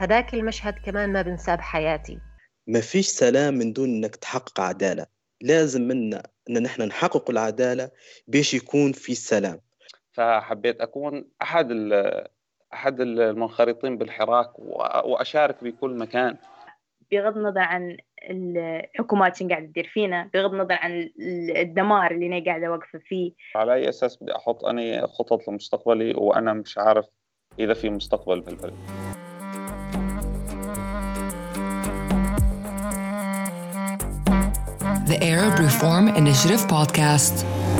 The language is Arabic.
هذاك المشهد كمان ما بنساه بحياتي. ما فيش سلام من دون إنك تحقق عدالة. لازم منا إن نحن نحقق العدالة باش يكون في سلام. فحبيت أكون أحد أحد المنخرطين بالحراك وأشارك بكل مكان. بغض النظر عن الحكومات شنو قاعدة تدير فينا بغض النظر عن الدمار اللي أنا قاعدة واقفه فيه. على أي أساس بدي أحط أني خطط لمستقبلي وأنا مش عارف إذا في مستقبل بالبلد. The Arab Reform Initiative podcast.